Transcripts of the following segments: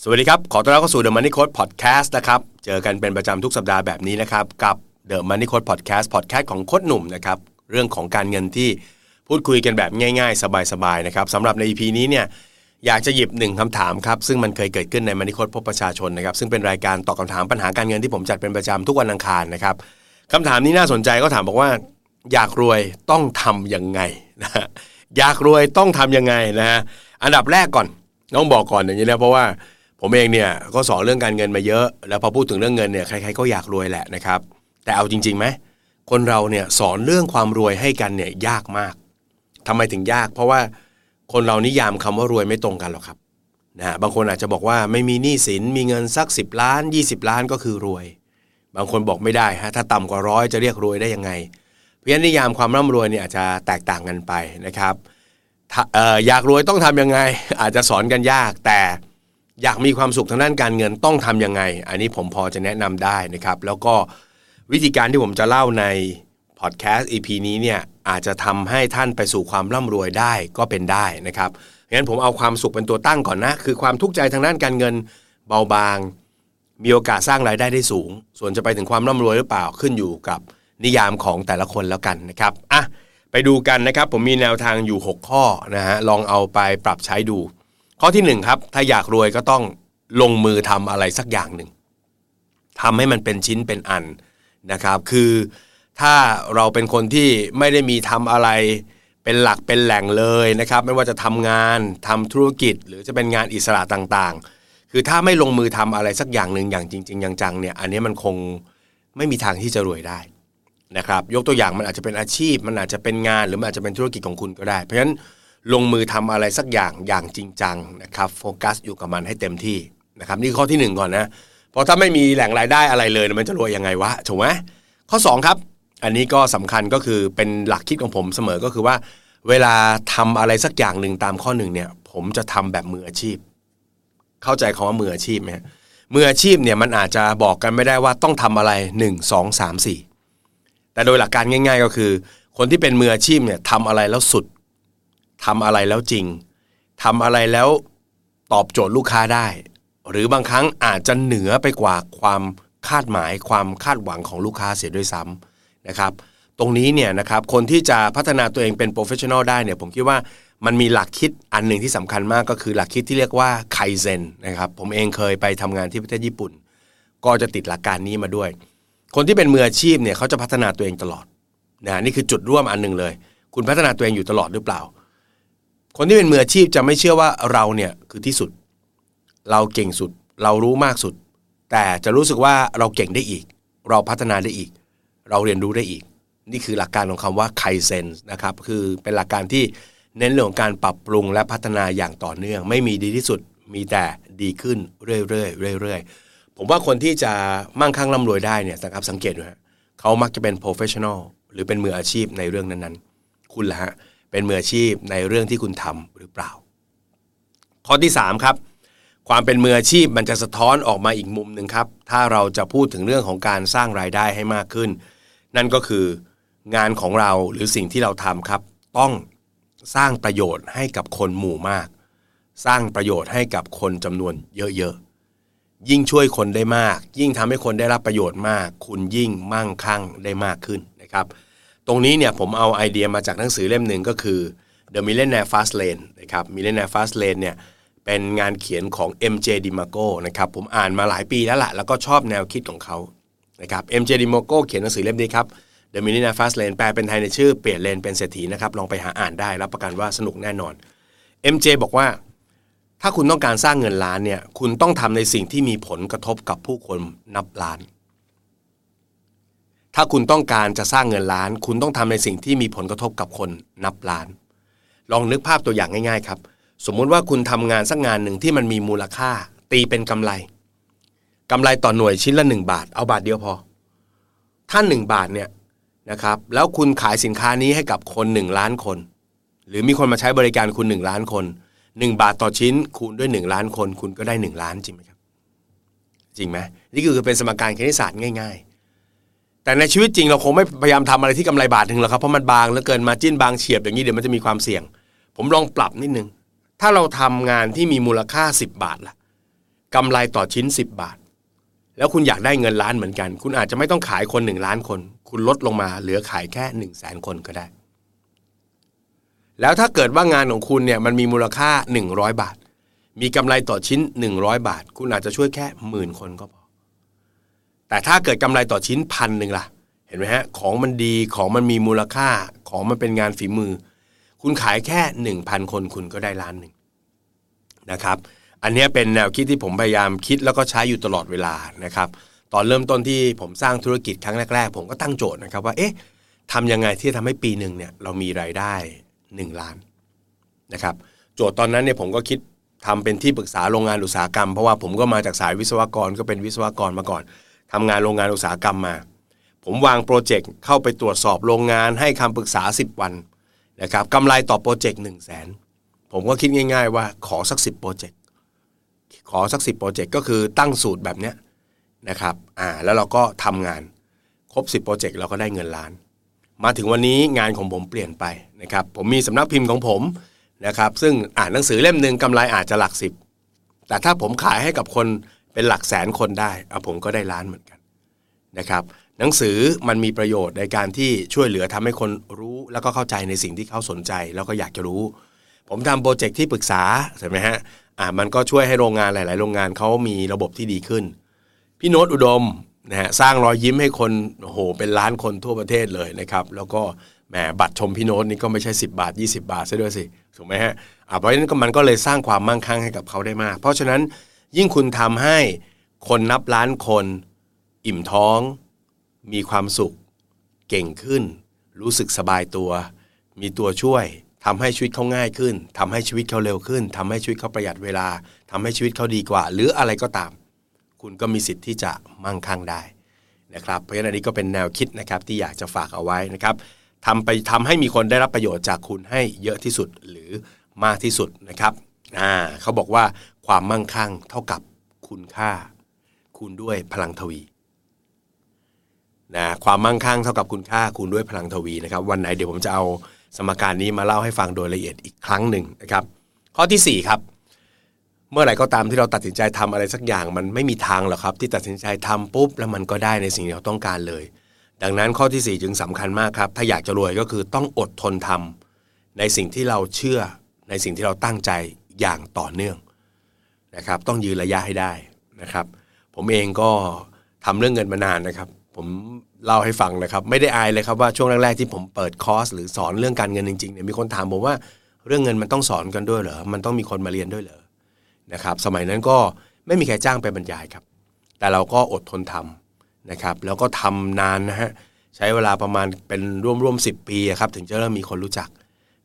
สวัสดีครับ ขอต้อนรับเข้าสู่ The Money Code Podcast นะครับ เจอกันเป็นประจำทุกสัปดาห์แบบนี้นะครับ กับ The Money Code Podcast Podcast ของโค้ดหนุ่มนะครับ เรื่องของการเงินที่พูดคุยกันแบบง่ายๆ สบายๆนะครับสำหรับใน EP นี้เนี่ยอยากจะหยิบหนึ่งคำถามครับ ซึ่งมันเคยเกิดขึ้นในมันนิโคตพบประชาชนนะครับ ซึ่งเป็นรายการตอบคำถามปัญหาการเงินที่ผมจัดเป็นประจำทุกวันอังคารนะครับคำถามนี้น่าสนใจก็ถามบอกว่า อยากรวยต้องทำยังไงนะฮะอยากรวยต้องทำยังไงนะฮะอันดับแรกก่อนต้องบอกก่อนอย่างนี้นะเพราะว่า ผมเองเนี่ยก็สอนเรื่องการเงินมาเยอะ แล้วพอพูดถึงเรื่องเงินเนี่ยใครๆก็อยากรวยแหละนะครับ แต่เอาจริงๆไหมคนเราเนี่ยสอนเรื่องความรวยให้กันเนี่ยยากมากทำไมถึงยาก เพราะว่าคนเรานิยามคำว่ารวยไม่ตรงกันหรอกครับนะบางคนอาจจะบอกว่าไม่มีหนี้สินมีเงินสัก 10 ล้าน 20 ล้านก็คือรวย บางคนบอกไม่ได้ฮะถ้าต่ำกว่าร้อยจะเรียกรวยได้ยังไง เพราะฉะนั้นนิยามความร่ำรวยเนี่ยอาจจะแตกต่างกันไปนะครับอออยากรวยต้องทำยังไง อาจจะสอนกันยาก แต่ อยากมีความสุขทางด้านการเงินต้องทำยังไง อันนี้ผมพอจะแนะนำได้นะครับ แล้วก็วิธีการที่ผมจะเล่าในพอดแคสต์ EP นี้เนี่ยอาจจะทำให้ท่านไปสู่ความร่ำรวยได้ก็เป็นได้นะครับงั้นผมเอาความสุขเป็นตัวตั้งก่อนนะ คือความทุกข์ใจทางด้านการเงินเบาบาง มีโอกาสสร้างรายได้ได้สูง ส่วนจะไปถึงความร่ำรวยหรือเปล่าขึ้นอยู่กับนิยามของแต่ละคนแล้วกันนะครับอะไปดูกันนะครับ ผมมีแนวทางอยู่ 6 ข้อนะฮะลองเอาไปปรับใช้ดู ข้อที่1ครับ ถ้าอยากรวยก็ต้องลงมือทำอะไรสักอย่างหนึ่งทำให้มันเป็นชิ้นเป็นอันนะครับ คือถ้าเราเป็นคนที่ไม่ได้มีทำอะไรเป็นหลักเป็นแหล่งเลยนะครับ ไม่ว่าจะทำงานทำธุรกิจ หรือจะเป็นงานอิสระต่างๆ คือถ้าไม่ลงมือทำอะไรสักอย่างหนึ่งอย่างจริง ๆ อย่างจังเนี่ยอันนี้มันคงไม่มีทางที่จะรวยได้นะครับ ยกตัวอย่างมันอาจจะเป็นอาชีพ มันอาจจะเป็นงานหรือมันอาจจะเป็นธุรกิจของคุณก็ได้ เพราะฉะนั้น ลงมือทำอะไรสักอย่างอย่างจริงจังนะครับโฟกัสอยู่กับมันให้เต็มที่นะครับนี่ข้อที่ 1 ก่อนนะเพราะถ้าไม่มีแหล่งรายได้อะไรเลยมันจะรวยยังไงวะถูกไหมข้อ 2 ครับ อันนี้ก็สำคัญก็คือเป็นหลักคิดของผมเสมอก็คือว่า เวลาทำอะไรสักอย่างหนึ่งตามข้อหนึ่งเนี่ย ผมจะทำแบบมืออาชีพ เข้าใจคาว่ามืออาชีพไหมมืออาชีพเนี่ยมันอาจจะบอกกันไม่ได้ว่าต้องทำอะไร 1 2 3 4 แต่โดยหลักการง่าย ๆ ก็คือ คนที่เป็นมืออาชีพเนี่ยทำอะไรแล้วสุด ทำอะไรแล้วจริงทำอะไรแล้วตอบโจทย์ลูกค้าได้ หรือบางครั้งอาจจะเหนือไปกว่าความคาดหมายความคาดหวังของลูกค้าเสียด้วยซ้ำนะครับ ตรงนี้เนี่ยนะครับคนที่จะพัฒนาตัวเองเป็น professional ได้เนี่ยผมคิดว่ามันมีหลักคิดอันหนึ่งที่สำคัญมากก็คือหลักคิดที่เรียกว่าไคเซนนะครับผมเองเคยไปทำงานที่ประเทศญี่ปุ่น ก็จะติดหลักการนี้มาด้วย คนที่เป็นมืออาชีพเนี่ยเขาจะพัฒนาตัวเองตลอดนะนี่คือจุดร่วมอันหนึ่งเลย คุณพัฒนาตัวเองอยู่ตลอดหรือเปล่า คนที่เป็นมืออาชีพจะไม่เชื่อว่าเราเนี่ยคือที่สุด เราเก่งสุด เรารู้มากสุด แต่จะรู้สึกว่าเราเก่งได้อีก เราพัฒนาได้อีก เราเรียนรู้ได้อีก นี่คือหลักการของคำว่าไคเซนนะครับ คือเป็นหลักการที่เน้นเรื่องของการปรับปรุงและพัฒนาอย่างต่อเนื่อง ไม่มีดีที่สุด มีแต่ดีขึ้นเรื่อยๆเรื่อยๆผมว่าคนที่จะมั่งคั่งร่ำรวยได้เนี่ยนะครับสังเกตดูฮะเขามักจะเป็น professional หรือเป็นมืออาชีพในเรื่องนั้นๆ คุณล่ะฮะ เป็นมืออาชีพในเรื่องที่คุณทำหรือเปล่า ข้อที่ 3 ครับ ความเป็นมืออาชีพมันจะสะท้อนออกมาอีกมุมหนึ่งครับ ถ้าเราจะพูดถึงเรื่องของการสร้างรายได้ให้มากขึ้น นั่นก็คืองานของเราหรือสิ่งที่เราทำครับ ต้องสร้างประโยชน์ให้กับคนหมู่มาก สร้างประโยชน์ให้กับคนจำนวนเยอะๆ ยิ่งช่วยคนได้มาก ยิ่งทำให้คนได้รับประโยชน์มาก คุณยิ่งมั่งคั่งได้มากขึ้นนะครับ ตรงนี้เนี่ยผมเอาไอเดียมาจากหนังสือเล่มหนึ่งก็คือ The Millionaire Fast Lane นะครับ Millionaire Fast Lane เนี่ยเป็นงานเขียนของ MJ d i m a g o นะครับผมอ่านมาหลายปีแล้วละ่ะ แล้วก็ชอบแนวคิดของเขานะครับ MJ d i m a g o เขียนหนังสือเล่มนี้ครับ The Millionaire Fast Lane แปลเป็นไทยในชื่อเปลี่ยนเลนเป็นเศรษฐีนะครับลองไปหาอ่านได้รับประกันว่าสนุกแน่นอน MJ บอกว่า ถ้าคุณต้องการสร้างเงินล้านเนี่ยคุณต้องทำในสิ่งที่มีผลกระทบกับผู้คนนับล้าน ถ้าคุณต้องการจะสร้างเงินล้าน คุณต้องทำในสิ่งที่มีผลกระทบกับคนนับล้าน ลองนึกภาพตัวอย่างง่ายๆครับ สมมุติว่าคุณทำงานสักงานหนึ่งที่มันมีมูลค่า ตีเป็นกำไรกำไรต่อหน่วยชิ้นละ 1 บาท เอาบาทเดียวพอ ถ้า 1 บาทเนี่ยนะครับ แล้วคุณขายสินค้านี้ให้กับคน 1 ล้านคน หรือมีคนมาใช้บริการคุณ 1 ล้านคน 1 บาทต่อชิ้นคูณด้วย 1 ล้านคน คุณก็ได้ 1 ล้านจริงไหมครับ จริงไหมนี่คือเป็นสมการคณิตศาสตร์ง่าย ๆ แต่ในชีวิตจริงเราคงไม่พยายามทำอะไรที่กำไรบาทหนึ่งหรอกครับเพราะมันบางแล้วเกินมาจิ้นบางเฉียบอย่างนี้เดี๋ยวมันจะมีความเสี่ยง ผมลองปรับนิดนึงถ้าเราทำงานที่มีมูลค่า 10 บาทล่ะกำไรต่อชิ้น 10 บาท แล้วคุณอยากได้เงินล้านเหมือนกัน คุณอาจจะไม่ต้องขายคนหนึ่งล้านคน คุณลดลงมาเหลือขายแค่1นึ่งแสนคนก็ได้ แล้วถ้าเกิดว่างานของคุณเนี่ยมันมีมูลค่า 100 บาท มีกำไรต่อชิ้น 100 บาท คุณอาจจะช่วยแค่หมื่นคนก็พอ แต่ถ้าเกิดกำไรต่อชิ้นพันหนึ่งล่ะ เห็นไหมฮะ ของมันดีของมันมีมูลค่าของมันเป็นงานฝีมือ คุณขายแค่หนึ่งพันคนคุณก็ได้ล้านหนึ่งนะครับ อันนี้เป็นแนวคิดที่ผมพยายามคิดแล้วก็ใช้อยู่ตลอดเวลานะครับ ตอนเริ่มต้นที่ผมสร้างธุรกิจครั้งแรกๆ ผมก็ตั้งโจทย์นะครับว่าเอ๊ะทำยังไงที่จะทำให้ปีหนึ่งเนี่ยเรามีรายได้ 1 ล้านนะครับ โจทย์ตอนนั้นเนี่ยผมก็คิดทำเป็นที่ปรึกษาโรงงานอุตสาหกรรม เพราะว่าผมก็มาจากสายวิศวกรก็เป็นวิศวกรมาก่อน ทำงานโรงงานอุตสาหกรรมมา ผมวางโปรเจกต์เข้าไปตรวจสอบโรงงานให้คำปรึกษา 10 วันนะครับกำไรต่อโปรเจกต์หนึ่งแสนผมก็คิดง่าย ๆ ว่าขอสัก10โปรเจกต์ขอสัก10โปรเจกต์ก็คือตั้งสูตรแบบเนี้ยนะครับอ่าแล้วเราก็ทำงานครบ 10โปรเจกต์เราก็ได้เงินล้าน มาถึงวันนี้งานของผมเปลี่ยนไปนะครับผมมีสำนักพิมพ์ของผมนะครับซึ่งอ่านหนังสือเล่มหนึ่งกำไรอาจจะหลักสิบแต่ถ้าผมขายให้กับคน เป็นหลักแสนคนได้เอาผมก็ได้ล้านเหมือนกันนะครับหนังสือมันมีประโยชน์ในการที่ช่วยเหลือทำให้คนรู้แล้วก็เข้าใจในสิ่งที่เขาสนใจ แล้วก็อยากจะรู้ ผมทำโปรเจกต์ที่ปรึกษาใช่ไหมฮะอ่ามันก็ช่วยให้โรงงานหลาย ๆ โรงงานเขามีระบบที่ดีขึ้น พี่โน้ตอุดมนะฮะสร้างรอยยิ้มให้คนโอ้โหเป็นล้านคนทั่วประเทศเลยนะครับแล้วก็แหมบัตรชมพี่โน้ตนี่ก็ไม่ใช่ 10 บาท 20 บาทซะด้วยสิถูกไหมฮะอ่าเพราะฉะนั้นมันก็เลยสร้างความมั่งคั่งให้กับเขาได้มาก เพราะฉะนั้น ยิ่งคุณทำให้คนนับล้านคน อิ่มท้อง มีความสุข เก่งขึ้น รู้สึกสบายตัว มีตัวช่วยทำให้ชีวิตเขาง่ายขึ้นทำให้ชีวิตเขาเร็วขึ้นทำให้ชีวิตเขาประหยัดเวลาทำให้ชีวิตเขาดีกว่า หรืออะไรก็ตาม คุณก็มีสิทธิ์ที่จะมั่งคั่งได้นะครับเพราะฉะนั้นนนี้ก็เป็นแนวคิดนะครับที่อยากจะฝากเอาไว้นะครับทำไปทำให้มีคนได้รับประโยชน์จากคุณให้เยอะที่สุดหรือมากที่สุดนะครับ อ่าเขาบอกว่าความมั่งคั่งเท่ากับคุณค่า คูณด้วยพลังทวีนะความมั่งคั่งเท่ากับคุณค่าคูณด้วยพลังทวีนะครับ วันไหนเดี๋ยวผมจะเอาสมการนี้มาเล่าให้ฟังโดยละเอียดอีกครั้งหนึ่งนะครับ ข้อที่4ครับเมื่อไหร่ก็ตามที่เราตัดสินใจทำอะไรสักอย่างมันไม่มีทางหรอกครับ ที่ตัดสินใจทำปุ๊บแล้วมันก็ได้ในสิ่งที่เราต้องการเลย ดังนั้นข้อที่ 4 จึงสำคัญมากครับ ถ้าอยากจะรวยก็คือต้องอดทนทำในสิ่งที่เราเชื่อในสิ่งที่เราตั้งใจ อย่างต่อเนื่องนะครับ ต้องยืนระยะให้ได้นะครับ ผมเองก็ทำเรื่องเงินมานานนะครับ ผมเล่าให้ฟังนะครับ ไม่ได้อายเลยครับว่าช่วงแรกๆที่ผมเปิดคอร์สหรือสอนเรื่องการเงินจริงๆเนี่ยมีคนถามผมว่าเรื่องเงินมันต้องสอนกันด้วยเหรอมันต้องมีคนมาเรียนด้วยเหรอนะครับ สมัยนั้นก็ไม่มีใครจ้างไปบรรยายครับ แต่เราก็อดทนทำนะครับ แล้วก็ทำนานนะฮะใช้เวลาประมาณเป็นร่วมๆสิปีครับถึงจะเริ่มมีคนรู้จัก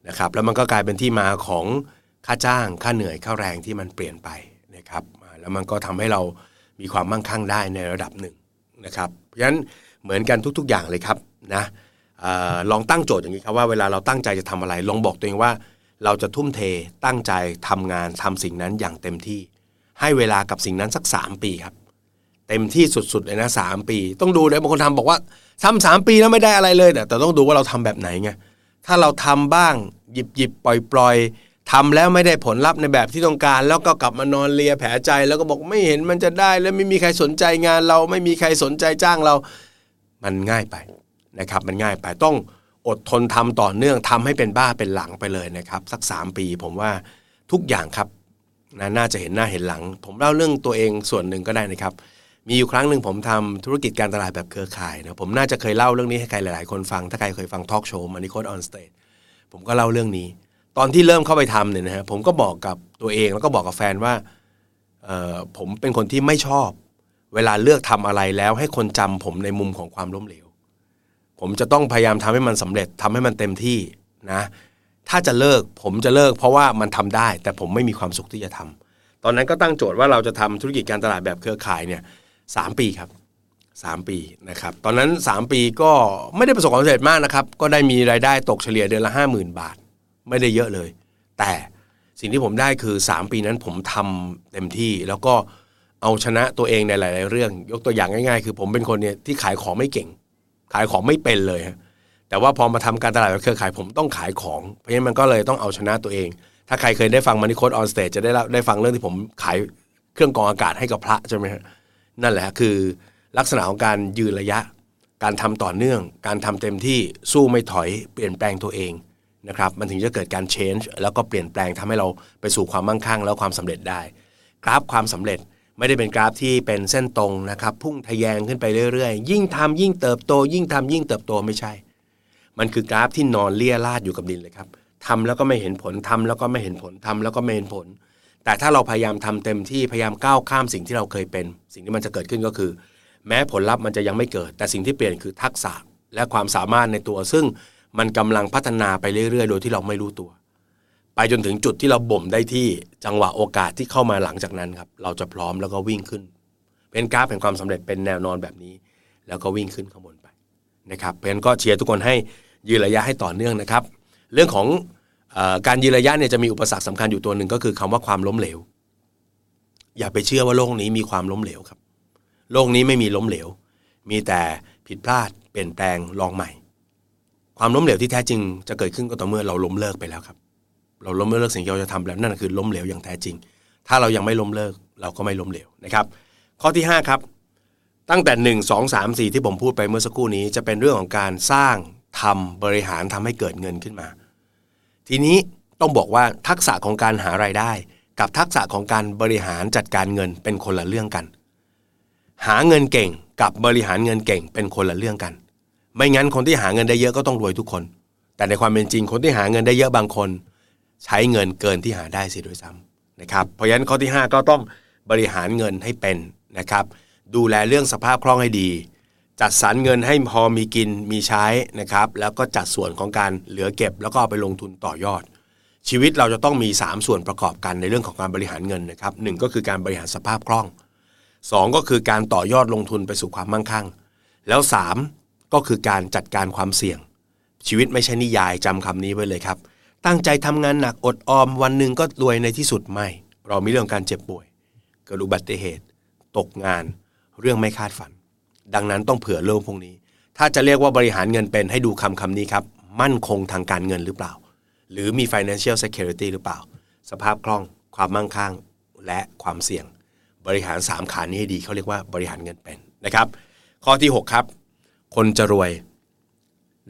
นะครับ แล้วมันก็กลายเป็นที่มาของ ค่าจ้างค่าเหนื่อยค่าแรงที่มันเปลี่ยนไปนะครับแล้วมันก็ทำให้เรามีความมั่งคั่งได้ในระดับหนึ่งนะครับเพราะฉะนั้นเหมือนกันทุก ๆ อย่างเลยครับนะอลองตั้งโจทย์อย่างนี้ครับว่าเวลาเราตั้งใจจะทำอะไร ลองบอกตัวเองว่าเราจะทุ่มเทตั้งใจทำงานทำสิ่งนั้นอย่างเต็มที่ ให้เวลากับสิ่งนั้นสัก 3 ปีครับ เต็มที่สุดๆเลยนะสปี ต้องดูเลยบางคนทำบอกว่าทำสามปีแล้วไม่ได้อะไรเลยแต่ต้องดูว่าเราทำแบบไหนไงถ้าเราทำบ้างหยิบหยิบปล่อยปล่อย ทำแล้วไม่ได้ผลลัพธ์ในแบบที่ต้องการ แล้วก็กลับมานอนเลียแผลใจ แล้วก็บอกไม่เห็นมันจะได้ แล้วไม่มีใครสนใจงานเราไม่มีใครสนใจจ้างเรา มันง่ายไปนะครับ มันง่ายไปต้องอดทนทำต่อเนื่องทำให้เป็นบ้าเป็นหลังไปเลยนะครับ สัก 3 ปีผมว่าทุกอย่างครับนะน่าจะเห็นหน้าเห็นหลัง ผมเล่าเรื่องตัวเองส่วนหนึ่งก็ได้นะครับ มีอยู่ครั้งหนึ่งผมทำธุรกิจการตลาดแบบเครือข่ายนะผมน่าจะเคยเล่าเรื่องนี้ให้ใครหลาย ๆ คนฟังถ้าใครเคยฟังทอล์กโชว์ Money Coach on Stage ผมก็เล่าเรื่องนี้ ตอนที่เริ่มเข้าไปทำเนี่ยนะฮะผมก็บอกกับตัวเองแล้วก็บอกกับแฟนว่าเออผมเป็นคนที่ไม่ชอบ เวลาเลือกทำอะไรแล้ว ให้คนจำผมในมุมของความล้มเหลว ผมจะต้องพยายามทำให้มันสำเร็จทำให้มันเต็มที่นะ ถ้าจะเลิกผมจะเลิก เพราะว่ามันทำได้ แต่ผมไม่มีความสุขที่จะทำตอนนั้นก็ตั้งโจทย์ว่าเราจะทำธุรกิจการตลาดแบบเครือข่ายเนี่ยสามปีครับสามปีนะครับ ตอนนั้น 3 ปีก็ไม่ได้ประสบความสำเร็จมากนะครับ ก็ได้มีรายได้ตกเฉลี่ยเดือนละ 50,000 บาท ไม่ได้เยอะเลย แต่สิ่งที่ผมได้คือ 3 ปีนั้นผมทำเต็มที่แล้วก็เอาชนะตัวเองในหลาย ๆ เรื่อง ยกตัวอย่างง่าย ๆ คือผมเป็นคนเนี่ยที่ขายของไม่เก่ง ขายของไม่เป็นเลยแต่ว่าพอมาทำการตลาดเครือข่ายผมต้องขายของ เพราะฉะนั้นมันก็เลยต้องเอาชนะตัวเอง ถ้าใครเคยได้ฟัง Money Coach on Stage จะได้ได้ฟังเรื่องที่ผมขายเครื่องกรองอากาศให้กับพระใช่ไหมฮะนั่นแหละคือลักษณะของการยืนระยะ การทำต่อเนื่อง การทำเต็มที่สู้ไม่ถอยเปลี่ยนแปลงตัวเอง นะครับมันถึงจะเกิดการ change แล้วก็เปลี่ยนแปลงทำให้เราไปสู่ความมั่งคั่ง แล้วความสำเร็จได้ กราฟความสำเร็จไม่ได้เป็นกราฟที่เป็นเส้นตรงนะครับพุ่งทะแยงขึ้นไปเรื่อยๆ ยิ่งทำยิ่งเติบโต ยิ่งทำยิ่งเติบโตไม่ใช่ มันคือกราฟที่นอนเลี่ยราดอยู่กับดินเลยครับทำแล้วก็ไม่เห็นผลทำแล้วก็ไม่เห็นผลทำแล้วก็ไม่เห็นผล แต่ถ้าเราพยายามทำเต็มที่พยายามก้าวข้ามสิ่งที่เราเคยเป็น สิ่งที่มันจะเกิดขึ้นก็คือ แม้ผลลัพธ์มันจะยังไม่เกิด แต่สิ่งที่เปลี่ยนคือทักษะและความสามารถในตัวซึ่ง มันกำลังพัฒนาไปเรื่อยๆ โดยที่เราไม่รู้ตัว ไปจนถึงจุดที่เราบ่มได้ที่จังหวะโอกาสที่เข้ามาหลังจากนั้นครับ เราจะพร้อมแล้วก็วิ่งขึ้น เป็นกราฟแห่งความสำเร็จเป็นแนวนอนแบบนี้ แล้วก็วิ่งขึ้นข้างบนไปนะครับเพราะฉะนั้นก็เชียร์ทุกคนให้ยืนระยะให้ต่อเนื่องนะครับ เรื่องของอการยืนระยะเนี่ยจะมีอุปสรรคสำคัญอยู่ตัวหนึ่งก็คือคำว่าความล้มเหลว อย่าไปเชื่อว่าโลกนี้มีความล้มเหลวครับ โลกนี้ไม่มีล้มเหลว มีแต่ผิดพลาดเปลี่ยนแปลงลองใหม่ ความล้มเหลวที่แท้จริงจะเกิดขึ้นก็ต่อเมื่อเราล้มเลิกไปแล้วครับ เราล้มเลิกสิ่งที่เราจะทำแล้วนั่นคือล้มเหลวอย่างแท้จริง ถ้าเรายังไม่ล้มเลิกเราก็ไม่ล้มเหลวนะครับ ข้อที่ 5 ครับ ตั้งแต่ 1 2 3 4 ที่ผมพูดไปเมื่อสักครู่นี้ จะเป็นเรื่องของการสร้างทำบริหารทำให้เกิดเงินขึ้นมา ทีนี้ต้องบอกว่าทักษะของการหารายได้ กับทักษะของการบริหารจัดการเงินเป็นคนละเรื่องกัน หาเงินเก่งกับบริหารเงินเก่งเป็นคนละเรื่องกัน ไม่งั้นคนที่หาเงินได้เยอะก็ต้องรวยทุกคน แต่ในความเป็นจริงคนที่หาเงินได้เยอะบางคน ใช้เงินเกินที่หาได้เสียด้วยซ้ำนะครับ เพราะฉะนั้นข้อที่ 5 ก็ต้องบริหารเงินให้เป็นนะครับ ดูแลเรื่องสภาพคล่องให้ดี จัดสรรเงินให้พอมีกินมีใช้นะครับ แล้วก็จัดส่วนของการเหลือเก็บ แล้วก็เอาไปลงทุนต่อยอด ชีวิตเราจะต้องมี 3 ส่วนประกอบกันในเรื่องของการบริหารเงินนะครับหก็คือการบริหารสภาพคล่อง 2 ก็คือการต่อยอดลงทุนไปสู่ความมั่งคั่ง แล้ว 3 ก็คือการจัดการความเสี่ยง ชีวิตไม่ใช่นิยายจำคำนี้ไว้เลยครับ ตั้งใจทำงานหนักอดออมวันหนึ่งก็รวยในที่สุดไม่ เรามีเรื่องการเจ็บป่วย เกิดอุบัติเหตุ ตกงาน เรื่องไม่คาดฝัน ดังนั้นต้องเผื่อเรื่องพวกนี้ ถ้าจะเรียกว่าบริหารเงินเป็นให้ดูคำคำนี้ครับ มั่นคงทางการเงินหรือเปล่า หรือมี financial security หรือเปล่า สภาพคล่อง ความมั่งคั่ง และความเสี่ยง บริหาร 3 ขานี้ให้ดีเขาเรียกว่าบริหารเงินเป็นนะครับ ข้อที่ 6 ครับ คนจะรวย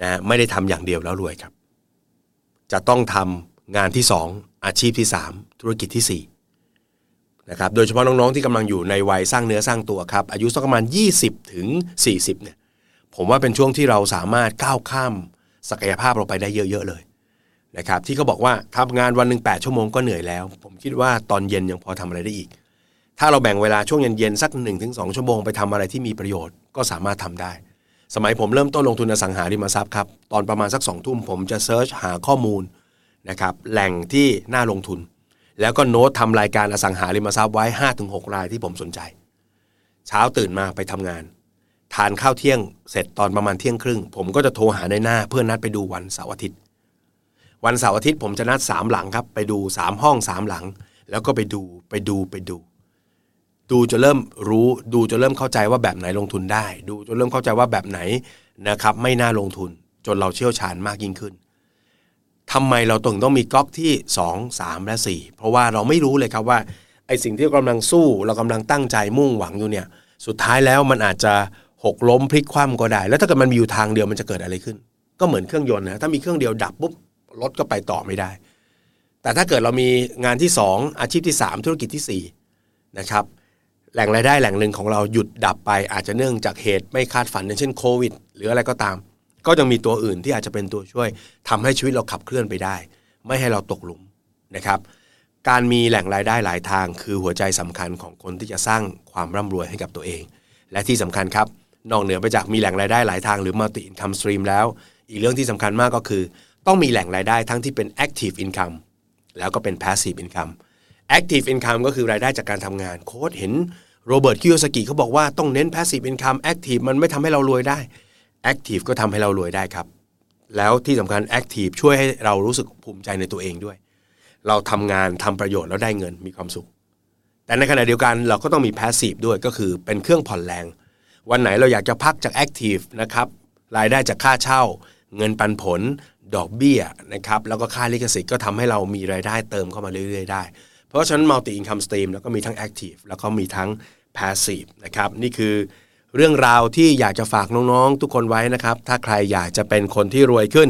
นะไม่ได้ทำอย่างเดียวแล้วรวยครับ จะต้องทำงานที่ 2 อาชีพที่ 3 ธุรกิจที่4นะครับโดยเฉพาะน้องๆที่กำลังอยู่ในวัยสร้างเนื้อสร้างตัวครับ อายุสักประมาณ 20 ถึง 40เนี่ยผมว่าเป็นช่วงที่เราสามารถก้าวข้ามศักยภาพเราไปได้เยอะ ๆ เลยนะครับที่เขาบอกว่าทำงานวันหนึ่ง8ชั่วโมงก็เหนื่อยแล้ว ผมคิดว่าตอนเย็นยังพอทำอะไรได้อีก ถ้าเราแบ่งเวลาช่วงเย็นๆสัก 1-2 ชั่วโมงไปทำอะไรที่มีประโยชน์ก็สามารถทำได้ สมัยผมเริ่มต้นลงทุนอสังหาริมทรัพย์ครับตอนประมาณสักสองทุ่มผมจะเซิร์ชหาข้อมูลนะครับแหล่งที่น่าลงทุน แล้วก็โน้ตทำรายการอสังหาริมทรัพย์ไว้ 5-6 รายที่ผมสนใจ เช้าตื่นมาไปทำงาน ทานข้าวเที่ยงเสร็จตอนประมาณเที่ยงครึ่ง ผมก็จะโทรหาในหน้าเพื่อนัดไปดูวันเสาร์อาทิตย์ วันเสาร์อาทิตย์ผมจะนัด3หลังครับไปดู 3 ห้อง3หลัง แล้วก็ไปดูไปดูไปดู ดูจะเริ่มรู้ดูจะเริ่มเข้าใจว่าแบบไหนลงทุนได้ ดูจะเริ่มเข้าใจว่าแบบไหนนะครับไม่น่าลงทุนจนเราเชี่ยวชาญมากยิ่งขึ้นทำไมเราต้องต้องมีก๊อกที่ 2 3 และ 4 เพราะว่าเราไม่รู้เลยครับว่าไอสิ่งที่เรากำลังสู้เรากำลังตั้งใจมุ่งหวังอยู่เนี่ยสุดท้ายแล้วมันอาจจะหกล้มพลิกคว่ำก็ได้ แล้วถ้าเกิดมันมีอยู่ทางเดียวมันจะเกิดอะไรขึ้น ก็เหมือนเครื่องยนต์นะถ้ามีเครื่องเดียวดับปุ๊บรถก็ไปต่อไม่ได้ แต่ถ้าเกิดเรามีงานที่ 2 อาชีพที่ 3 ธุรกิจที่4นะครับ แหล่งรายได้แหล่งหนึ่งของเราหยุดดับไป อาจจะเนื่องจากเหตุไม่คาดฝันเช่นโควิด หรืออะไรก็ตาม ก็ยังมีตัวอื่นที่อาจจะเป็นตัวช่วยทำให้ชีวิตเราขับเคลื่อนไปได้ ไม่ให้เราตกหลุมนะครับการมีแหล่งรายได้หลายทาง คือหัวใจสำคัญของคนที่จะสร้างความร่ำรวยให้กับตัวเอง และที่สำคัญครับนอกเหนือไปจากมีแหล่งรายได้หลายทางหรือ multi income stream แล้ว อีกเรื่องที่สำคัญมากก็คือ ต้องมีแหล่งรายได้ทั้งที่เป็น active income แล้วก็เป็น passive income active income ก็คือรายได้จากการทำงาน โค้ดเห็น โรเบิร์ตคิโยสกิเขาบอกว่าต้องเน้น passive income active มันไม่ทำให้เรารวยได้ active ก็ทำให้เรารวยได้ครับ แล้วที่สำคัญ active ช่วยให้เรารู้สึกภูมิใจในตัวเองด้วย เราทำงานทำประโยชน์แล้วได้เงินมีความสุข แต่ในขณะเดียวกันเราก็ต้องมี passive ด้วยก็คือเป็นเครื่องผ่อนแรง วันไหนเราอยากจะพักจาก active นะครับรายได้จากค่าเช่า เงินปันผล ดอกเบี้ยนะครับแล้วก็ค่าลิขสิทธิ์ก็ทำให้เรามีรายได้เติมเข้ามาเรื่อยๆได้ เพราะฉะนั้น multi income stream แล้วก็มีทั้ง active แล้วก็มีทั้ง passive นะครับนี่คือเรื่องราวที่อยากจะฝากน้องๆ ทุกคนไว้นะครับ ถ้าใครอยากจะเป็นคนที่รวยขึ้น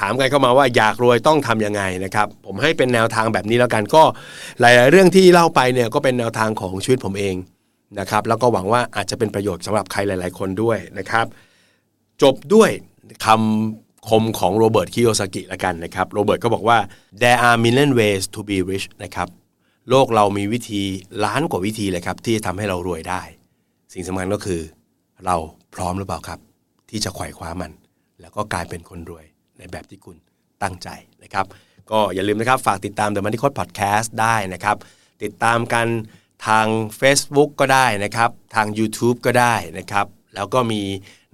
ถามกันเข้ามาว่าอยากรวยต้องทำยังไงนะครับ ผมให้เป็นแนวทางแบบนี้แล้วกันก็หลายๆเรื่องที่เล่าไปเนี่ยก็เป็นแนวทางของชีวิตผมเองนะครับ แล้วก็หวังว่าอาจจะเป็นประโยชน์สำหรับใครหลาย ๆ คนด้วยนะครับ จบด้วยคำคมของโรเบิร์ตคิโยซากิละกันนะครับโรเบิร์ตก็บอกว่า there are million ways to be rich นะครับ โลกเรามีวิธีล้านกว่าวิธีเลยครับ ที่จะทำให้เรารวยได้ สิ่งสำคัญก็คือ เราพร้อมหรือเปล่าครับ ที่จะไขว่คว้ามัน แล้วก็กลายเป็นคนรวยในแบบที่คุณตั้งใจนะครับ ก็อย่าลืมนะครับ ฝากติดตาม The Money Code Podcast ได้นะครับ ติดตามกันทาง Facebook ก็ได้นะครับ ทาง YouTube ก็ได้นะครับ แล้วก็มี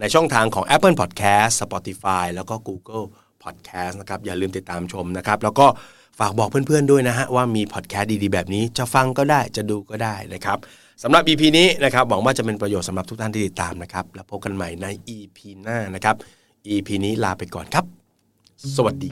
ในช่องทางของ Apple Podcast Spotify แล้วก็ Google Podcast นะครับ อย่าลืมติดตามชมนะครับ แล้วก็ ฝากบอกเพื่อนๆด้วยนะฮะว่ามีพอดแคสต์ดีๆแบบนี้จะฟังก็ได้จะดูก็ได้นะครับสำหรับ EP นี้นะครับหวังว่าจะเป็นประโยชน์สำหรับทุกท่านที่ติดตามนะครับ แล้วพบกันใหม่ใน EP หน้านะครับ EP นี้ลาไปก่อนครับ สวัสดี